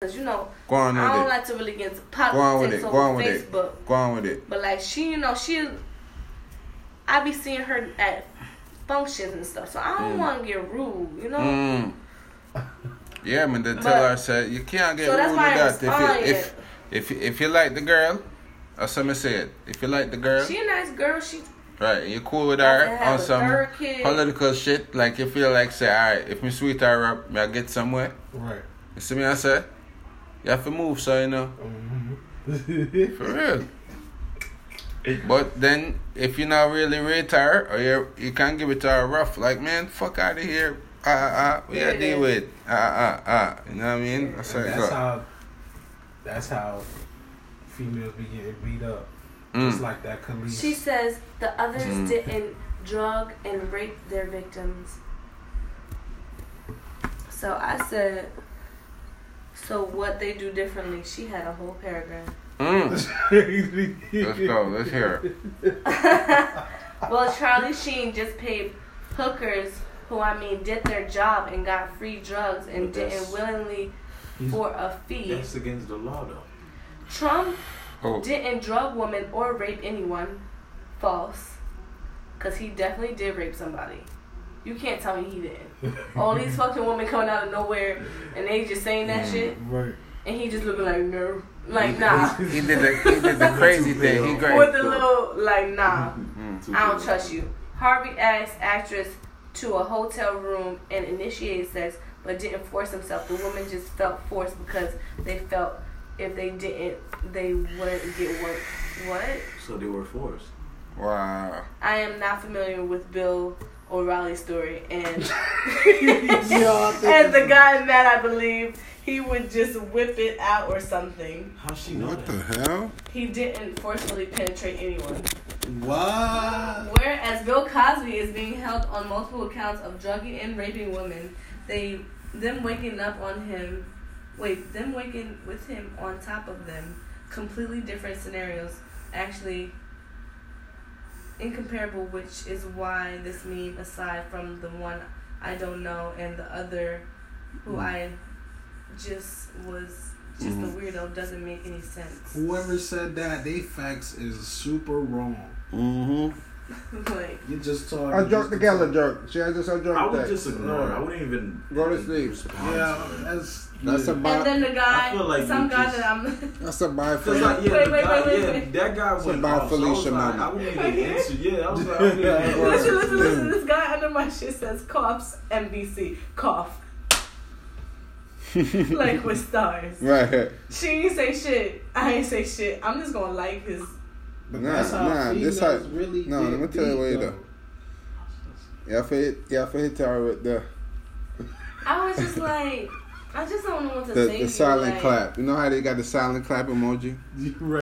Cause you know Go on I don't it. like to really get into Go on with it. Go on over with it. Facebook. Go on with it. But like she, you know, she, I be seeing her at functions and stuff. So I don't Mm. want to get rude, you know. Mm. Yeah, man. They tell But- her said you can't get So that's rude why with I that. If you, if if if you like the girl, that's what I said. If you like the girl, She a nice girl. She right, you cool with her on a some political shit. Like you feel like say, alright, if me sweet her up, me I get somewhere. Right. You see me? I say, you have to move, so you know. Mhm. For real. But then, if you're not really retired, or you you can't give it to her rough, like man, fuck out of here. Ah ah ah, we Yeah, gotta deal with. Ah ah ah. You know what I mean? That's how And it that's how. That's how females be getting beat up. Mm. Just like that Khalees. She says the others Mm. didn't drug and rape their victims. So I said, so what they do differently? She had a whole paragraph. Mm. Let's go. Let's hear. it. Well, Charlie Sheen just paid hookers who, I mean, did their job and got free drugs and didn't willingly for a fee. That's against the law, though. Trump Oh, didn't drug women or rape anyone. False. Because he definitely did rape somebody. You can't tell me he didn't. All these fucking women coming out of nowhere and they just saying that Mm. shit Right. and he just looking like no. Like nah. he did the he did the crazy thing. He great. With the little like nah. Mm. Two I don't people. trust you. Harvey asked actress to a hotel room and initiated sex, but didn't force himself. The woman just felt forced because they felt if they didn't, they wouldn't get work. What? So they were forced. Wow. I am not familiar with Bill O'Reilly's story, and Yeah, and the guy in that I believe he would just whip it out or something. How she know What the hell? He didn't forcefully penetrate anyone. What? Whereas Bill Cosby is being held on multiple accounts of drugging and raping women, they them waking up on him, wait, them waking with him on top of them, completely different scenarios. Actually, incomparable, which is why this meme, aside from the one I don't know and the other, who Mm. I just was just Mhm. a weirdo, doesn't make any sense. Whoever said that, they facts is super wrong. Mm-hmm. like. You just talking. I jerk just the to gala talk. jerk. She had just a I jerk I would that. just ignore. I wouldn't even Go to sleep. Yeah, to it. that's That's yeah. a bi- And then the guy, like some guy just- that I'm. That's a bye for Cause you. like yeah, Wait, the wait, guy, wait, yeah, wait. that guy It's went about off. So I like, I wouldn't even answer. Yeah, I was like, I wouldn't even answer. listen, listen, listen. This guy under my shit says coughs NBC cough. like with stars. Right. She ain't say shit. I ain't say shit. I'm just gonna like his. But Nah, that's how nah, this females how- really no, get let me tell you beat, what, though. though. Yeah, for hit, yeah, for hit her with the I was just like, I just don't know what to the, say. the silent like- clap. You know how they got the silent clap emoji? Right.